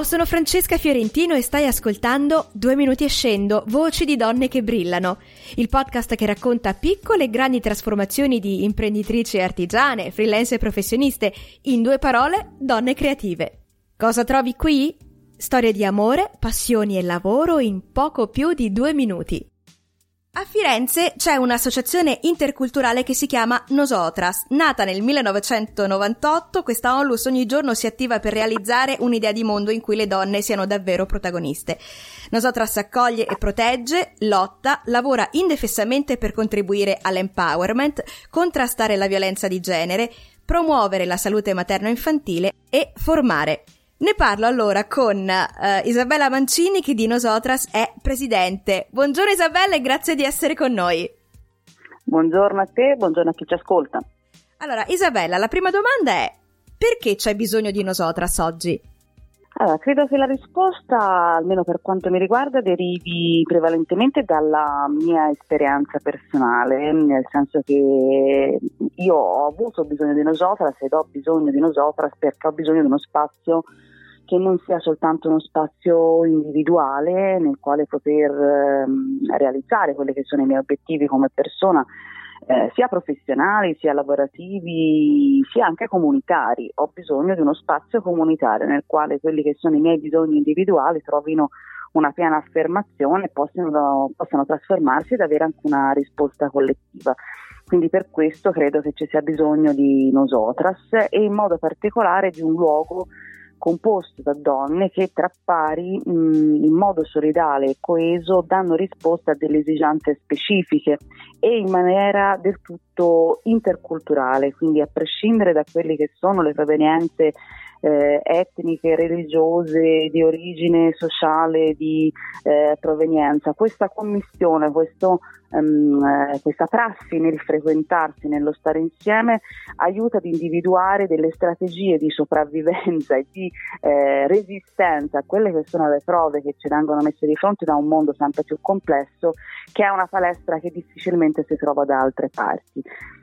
Ciao, sono Francesca Fiorentino e stai ascoltando Due minuti e scendo, voci di donne che brillano, il podcast che racconta piccole e grandi trasformazioni di imprenditrici artigiane, freelance e professioniste, in due parole, donne creative. Cosa trovi qui? Storie di amore, passioni e lavoro in poco più di due minuti. A Firenze c'è un'associazione interculturale che si chiama Nosotras. Nata nel 1998, questa onlus ogni giorno si attiva per realizzare un'idea di mondo in cui le donne siano davvero protagoniste. Nosotras accoglie e protegge, lotta, lavora indefessamente per contribuire all'empowerment, contrastare la violenza di genere, promuovere la salute materno-infantile e formare. Ne parlo allora con uh, Isabella Mancini che di Nosotras è presidente. Buongiorno Isabella e grazie di essere con noi. Buongiorno a te, buongiorno a chi ci ascolta. Allora Isabella, la prima domanda è perché c'è bisogno di Nosotras oggi? Allora, credo che la risposta, almeno per quanto mi riguarda, derivi prevalentemente dalla mia esperienza personale, nel senso che io ho avuto bisogno di Nosotras ed ho bisogno di Nosotras perché ho bisogno di uno spazio che non sia soltanto uno spazio individuale nel quale poter ehm, realizzare quelli che sono i miei obiettivi come persona, eh, sia professionali, sia lavorativi, sia anche comunitari. Ho bisogno di uno spazio comunitario nel quale quelli che sono i miei bisogni individuali trovino una piena affermazione e possano, possano trasformarsi ed avere anche una risposta collettiva. Quindi per questo credo che ci sia bisogno di Nosotras e in modo particolare di un luogo composto da donne che tra pari mh, in modo solidale e coeso danno risposta a delle esigenze specifiche e in maniera del tutto interculturale, quindi a prescindere da quelle che sono le provenienze eh, etniche, religiose, di origine sociale, di eh, provenienza. Questa commissione, questo, um, questa prassi nel frequentarsi, nello stare insieme, aiuta ad individuare delle strategie di sopravvivenza e di eh, resistenza a quelle che sono le prove che ci vengono messe di fronte da un mondo sempre più complesso, che è una palestra che difficilmente si trova da altre parti.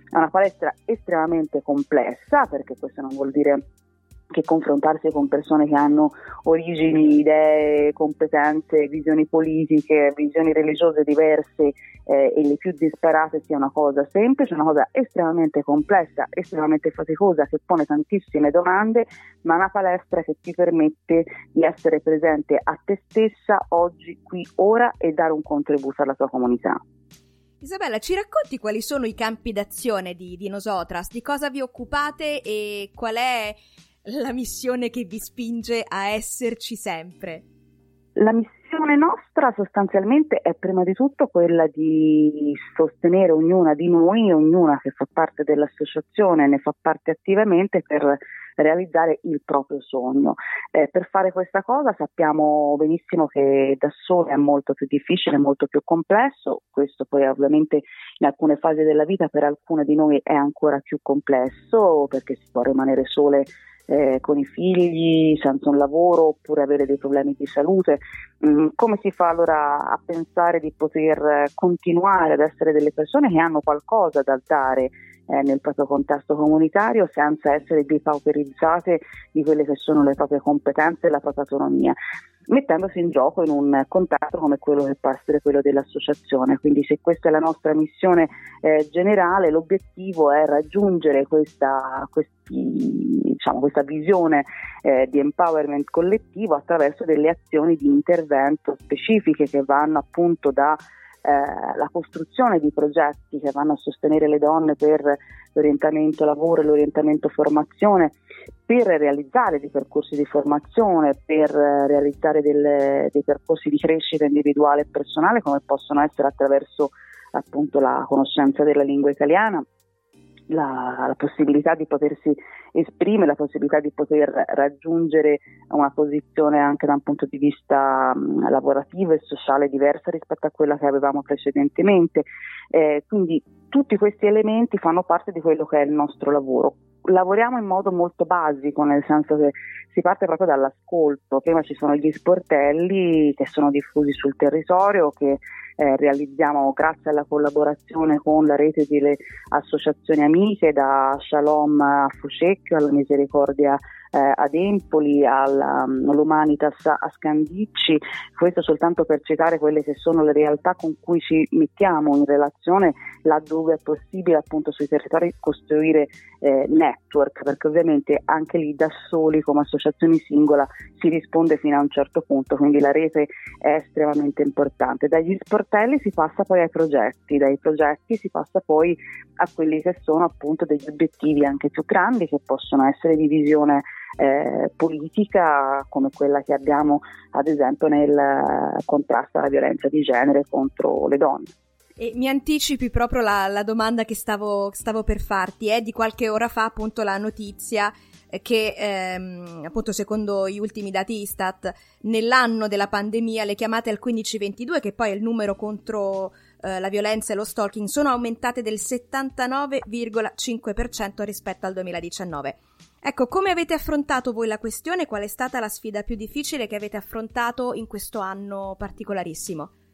È una palestra estremamente complessa, perché questo non vuol dire che confrontarsi con persone che hanno origini, idee, competenze, visioni politiche, visioni religiose diverse eh, e le più disperate sia una cosa semplice, una cosa estremamente complessa, estremamente faticosa, che pone tantissime domande, ma una palestra che ti permette di essere presente a te stessa oggi, qui, ora e dare un contributo alla tua comunità. Isabella, ci racconti quali sono i campi d'azione di, di Nosotras? Di cosa vi occupate e qual è la missione che vi spinge a esserci sempre? La missione nostra sostanzialmente è prima di tutto quella di sostenere ognuna di noi, ognuna che fa parte dell'associazione, ne fa parte attivamente per realizzare il proprio sogno. Eh, per fare questa cosa sappiamo benissimo che da sole è molto più difficile, molto più complesso, questo poi ovviamente in alcune fasi della vita per alcune di noi è ancora più complesso perché si può rimanere sole eh, con i figli, senza un lavoro oppure avere dei problemi di salute. Mm, come si fa allora a pensare di poter continuare ad essere delle persone che hanno qualcosa da dare eh, nel proprio contesto comunitario senza essere depauperizzate di quelle che sono le proprie competenze e la propria autonomia mettendosi in gioco in un contesto come quello che può essere quello dell'associazione. Quindi se questa è la nostra missione eh, generale, l'obiettivo è raggiungere questa, questi, diciamo, questa visione eh, di empowerment collettivo attraverso delle azioni di intervento specifiche che vanno appunto da eh, costruzione di progetti che vanno a sostenere le donne per l'orientamento lavoro e l'orientamento formazione, per realizzare dei percorsi di formazione, per realizzare delle, dei percorsi di crescita individuale e personale come possono essere attraverso appunto la conoscenza della lingua italiana la, la, possibilità di potersi esprimere, la possibilità di poter raggiungere una posizione anche da un punto di vista lavorativo e sociale diversa rispetto a quella che avevamo precedentemente. Eh, quindi tutti questi elementi fanno parte di quello che è il nostro lavoro. Lavoriamo in modo molto basico, nel senso che si parte proprio dall'ascolto. Prima ci sono gli sportelli che sono diffusi sul territorio, che eh, realizziamo grazie alla collaborazione con la rete delle associazioni amiche da Shalom a Fucecchio alla Misericordia eh, ad Empoli, all'Umanitas um, a Scandicci, questo soltanto per citare quelle che sono le realtà con cui ci mettiamo in relazione laddove è possibile appunto sui territori costruire eh, network, perché ovviamente anche lì da soli come associazioni singola si risponde fino a un certo punto, quindi la rete è estremamente importante. Dagli sportelli si passa poi ai progetti, dai progetti si passa poi a quelli che sono appunto degli obiettivi anche più grandi che possono essere di visione eh, politica come quella che abbiamo ad esempio nel contrasto alla violenza di genere contro le donne. E mi anticipi proprio la, la domanda che stavo, stavo, per farti, è di qualche ora fa appunto la notizia che ehm, appunto secondo gli ultimi dati Istat nell'anno della pandemia le chiamate al 1522 che poi è il numero contro eh, la violenza e lo stalking sono aumentate del 79,5% rispetto al 2019. Ecco, come avete affrontato voi la questione? Qual è stata la sfida più difficile che avete affrontato in questo anno particolarissimo?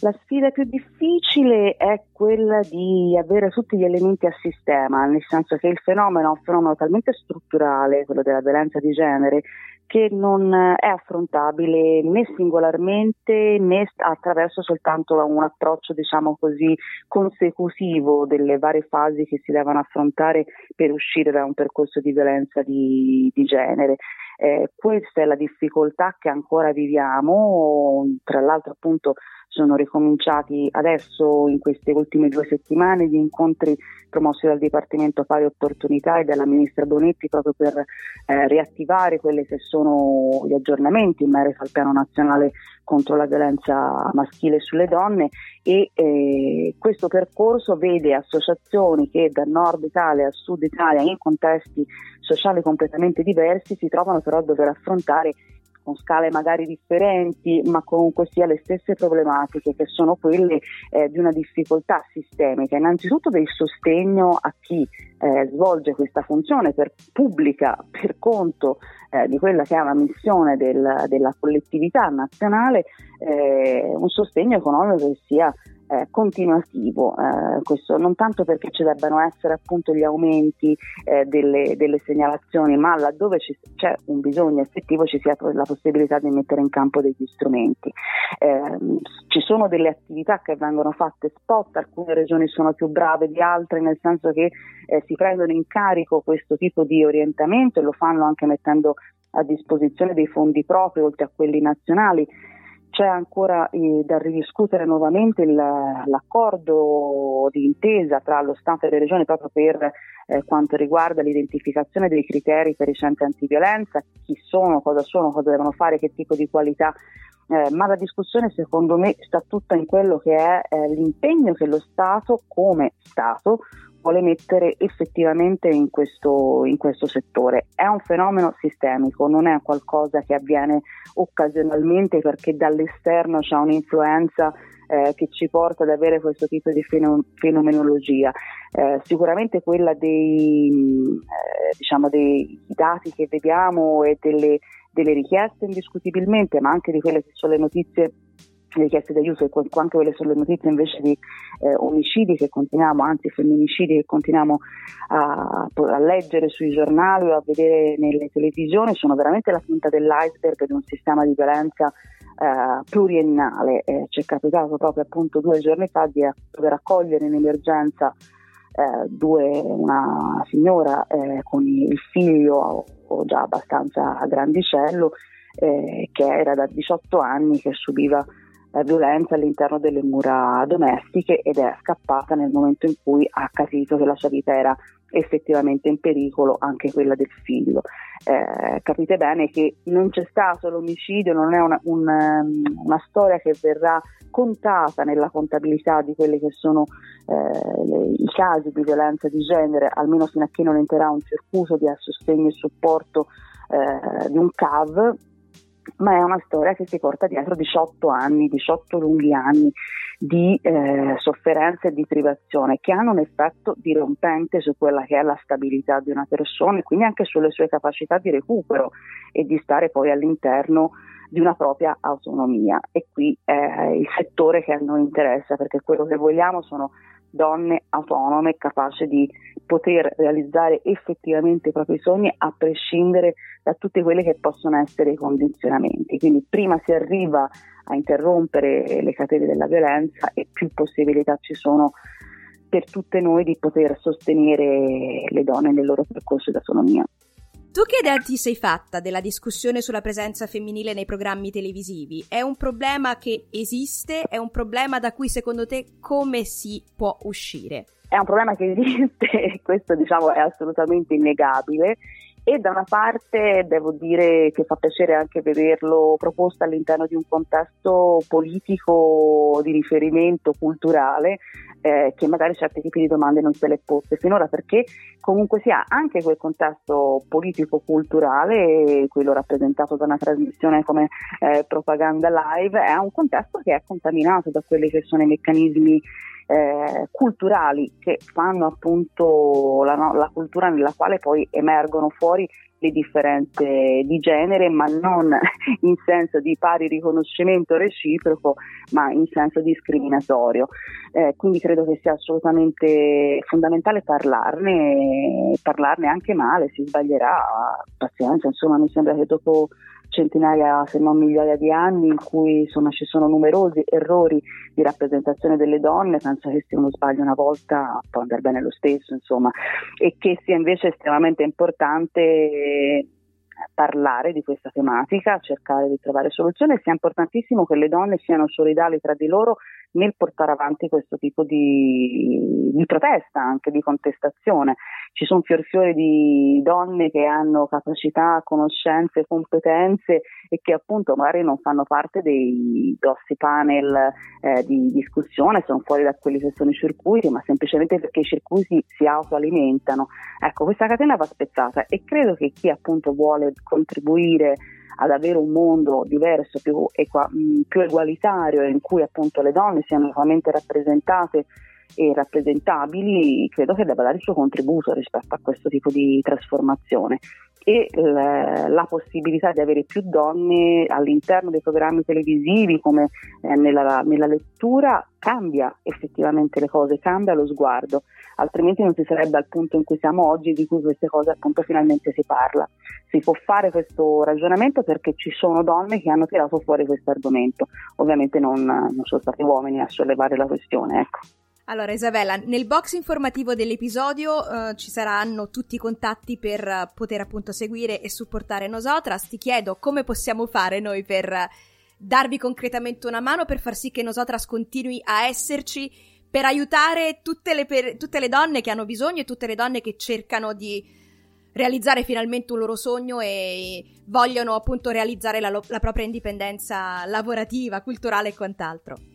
La sfida più difficile è quella di avere tutti gli elementi a sistema, nel senso che il fenomeno è un fenomeno talmente strutturale, quello della violenza di genere, che non è affrontabile né singolarmente né attraverso soltanto un approccio, diciamo così, consecutivo delle varie fasi che si devono affrontare per uscire da un percorso di violenza di, di genere. Eh, questa è la difficoltà che ancora viviamo, tra l'altro appunto sono ricominciati adesso in queste ultime due settimane gli incontri promossi dal Dipartimento Pari Opportunità e dalla Ministra Bonetti proprio per eh, riattivare quelli che sono gli aggiornamenti in merito al piano nazionale contro la violenza maschile sulle donne e eh, questo percorso vede associazioni che da nord Italia a sud Italia in contesti sociali completamente diversi si trovano però a dover affrontare con scale magari differenti, ma comunque sia le stesse problematiche che sono quelle eh, di una difficoltà sistemica, innanzitutto del sostegno a chi eh, svolge questa funzione per pubblica per conto eh, di quella che è una missione del, della collettività nazionale, eh, un sostegno economico che sia eh, continuativo, eh, questo non tanto perché ci debbano essere appunto gli aumenti eh, delle, delle, segnalazioni, ma laddove ci, c'è un bisogno effettivo ci sia la possibilità di mettere in campo degli strumenti. Ehm, ci sono delle attività che vengono fatte spot, alcune regioni sono più brave di altre, nel senso che eh, si prendono in carico questo tipo di orientamento e lo fanno anche mettendo a disposizione dei fondi propri oltre a quelli nazionali c'è ancora eh, da ridiscutere nuovamente il, l'accordo di intesa tra lo Stato e le regioni proprio per eh, quanto riguarda l'identificazione dei criteri per i centri antiviolenza, chi sono, cosa sono, cosa devono fare, che tipo di qualità eh, ma la discussione secondo me sta tutta in quello che è eh, l'impegno che lo Stato come Stato vuole mettere effettivamente in questo, in questo settore. È un fenomeno sistemico, non è qualcosa che avviene occasionalmente perché dall'esterno c'è un'influenza eh, che ci porta ad avere questo tipo di fenomenologia. Eh, sicuramente quella dei, eh, diciamo dei, dati che vediamo e delle, delle richieste indiscutibilmente, ma anche di quelle che sono le notizie richieste di aiuto e anche quelle sulle notizie invece di eh, omicidi che continuiamo, anzi femminicidi che continuiamo a, a, leggere sui giornali o a vedere nelle televisioni sono veramente la punta dell'iceberg di un sistema di violenza eh, pluriennale. Eh, ci è capitato proprio appunto due giorni fa di dover accogliere in emergenza eh, due, una signora eh, con il figlio già abbastanza grandicello eh, che era da 18 anni che subiva violenza all'interno delle mura domestiche ed è scappata nel momento in cui ha capito che la sua vita era effettivamente in pericolo anche quella del figlio. Eh, capite bene che non c'è stato l'omicidio, non è una, un, una storia che verrà contata nella contabilità di quelli che sono eh, le, i casi di violenza di genere, almeno fino a che non entrerà un circuito di sostegno e supporto eh, di un CAV, ma è una storia che si porta dietro 18 anni, 18 lunghi anni di eh, sofferenza e di privazione che hanno un effetto dirompente su quella che è la stabilità di una persona e quindi anche sulle sue capacità di recupero e di stare poi all'interno di una propria autonomia. E qui è il settore che a noi interessa perché quello che vogliamo sono donne autonome capaci di poter realizzare effettivamente i propri sogni a prescindere da tutti quelli che possono essere i condizionamenti. Quindi prima si arriva a interrompere le catene della violenza e più possibilità ci sono per tutte noi di poter sostenere le donne nel loro percorso di autonomia. Tu che idea ti sei fatta della discussione sulla presenza femminile nei programmi televisivi? È un problema che esiste? È un problema da cui secondo te come si può uscire? È un problema che esiste e questo diciamo è assolutamente innegabile e da una parte devo dire che fa piacere anche vederlo proposto all'interno di un contesto politico di riferimento culturale eh, che magari certi tipi di domande non se le poste finora perché comunque si ha anche quel contesto politico-culturale, quello rappresentato da una trasmissione come eh, Propaganda Live, è un contesto che è contaminato da quelli che sono i meccanismi eh, culturali che fanno appunto la, la, cultura nella quale poi emergono fuori le differenze di genere, ma non in senso di pari riconoscimento reciproco, ma in senso discriminatorio. Eh, quindi credo che sia assolutamente fondamentale parlarne, parlarne anche male, si sbaglierà, pazienza, insomma mi sembra che dopo centinaia se non migliaia di anni in cui insomma, ci sono numerosi errori di rappresentazione delle donne, penso che se uno sbaglia una volta può andare bene lo stesso, insomma, e che sia invece estremamente importante parlare di questa tematica, cercare di trovare soluzioni, sia importantissimo che le donne siano solidali tra di loro nel portare avanti questo tipo di, di protesta, anche di contestazione. Ci sono fior fiori di donne che hanno capacità, conoscenze, competenze e che appunto magari non fanno parte dei grossi panel eh, di discussione, sono fuori da quelli che sono i circuiti, ma semplicemente perché i circuiti si autoalimentano. Ecco, questa catena va spezzata e credo che chi appunto vuole contribuire ad avere un mondo diverso, più, equa, più egualitario, in cui appunto le donne siano equamente rappresentate e rappresentabili, credo che debba dare il suo contributo rispetto a questo tipo di trasformazione e la, la possibilità di avere più donne all'interno dei programmi televisivi come eh, nella, nella, lettura cambia effettivamente le cose, cambia lo sguardo, altrimenti non si sarebbe al punto in cui siamo oggi di cui queste cose appunto finalmente si parla. Si può fare questo ragionamento perché ci sono donne che hanno tirato fuori questo argomento, ovviamente non, non sono stati uomini a sollevare la questione. Ecco. Allora Isabella, nel box informativo dell'episodio uh, ci saranno tutti i contatti per uh, poter appunto seguire e supportare Nosotras. Ti chiedo come possiamo fare noi per uh, darvi concretamente una mano per far sì che Nosotras continui a esserci, per aiutare tutte le, per, tutte le donne che hanno bisogno e tutte le donne che cercano di realizzare finalmente un loro sogno e vogliono appunto realizzare la, la propria indipendenza lavorativa, culturale e quant'altro.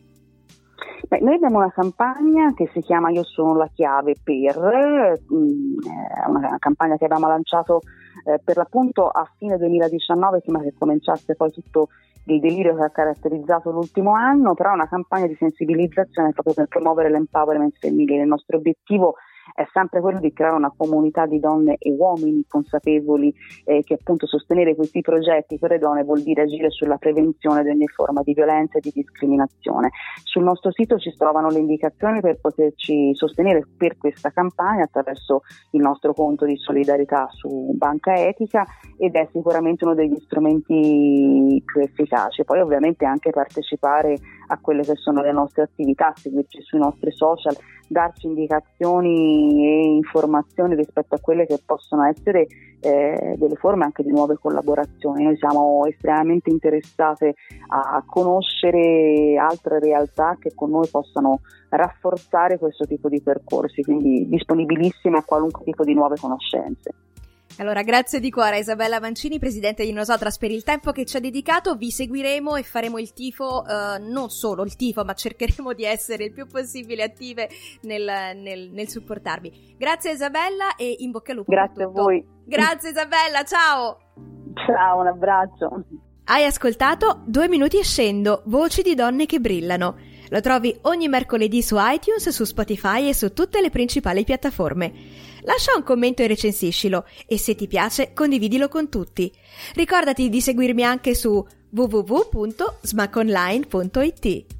Beh, noi abbiamo una campagna che si chiama Io sono la chiave per, mm, è una campagna che abbiamo lanciato eh, per l'appunto a fine 2019, prima che cominciasse poi tutto il delirio che ha caratterizzato l'ultimo anno, però è una campagna di sensibilizzazione proprio per promuovere l'empowerment femminile. Il nostro obiettivo è sempre quello di creare una comunità di donne e uomini consapevoli eh, che appunto sostenere questi progetti per le donne vuol dire agire sulla prevenzione di ogni forma di violenza e di discriminazione. Sul nostro sito ci trovano le indicazioni per poterci sostenere per questa campagna attraverso il nostro conto di solidarietà su Banca Etica ed è sicuramente uno degli strumenti più efficaci. Poi ovviamente anche partecipare a quelle che sono le nostre attività, seguirci sui nostri social, darci indicazioni e informazioni rispetto a quelle che possono essere eh, delle forme anche di nuove collaborazioni. Noi siamo estremamente interessate a conoscere altre realtà che con noi possano rafforzare questo tipo di percorsi, quindi disponibilissime a qualunque tipo di nuove conoscenze. Allora, grazie di cuore a Isabella Mancini, presidente di Nosotras, per il tempo che ci ha dedicato. Vi seguiremo e faremo il tifo, eh, non solo il tifo, ma cercheremo di essere il più possibile attive nel, nel, nel supportarvi. Grazie Isabella e in bocca al lupo. Grazie a voi. Grazie Isabella, ciao. Ciao, un abbraccio. Hai ascoltato Due minuti e scendo, voci di donne che brillano. Lo trovi ogni mercoledì su iTunes, su Spotify e su tutte le principali piattaforme. Lascia un commento e recensiscilo e se ti piace condividilo con tutti. Ricordati di seguirmi anche su www.smackonline.it.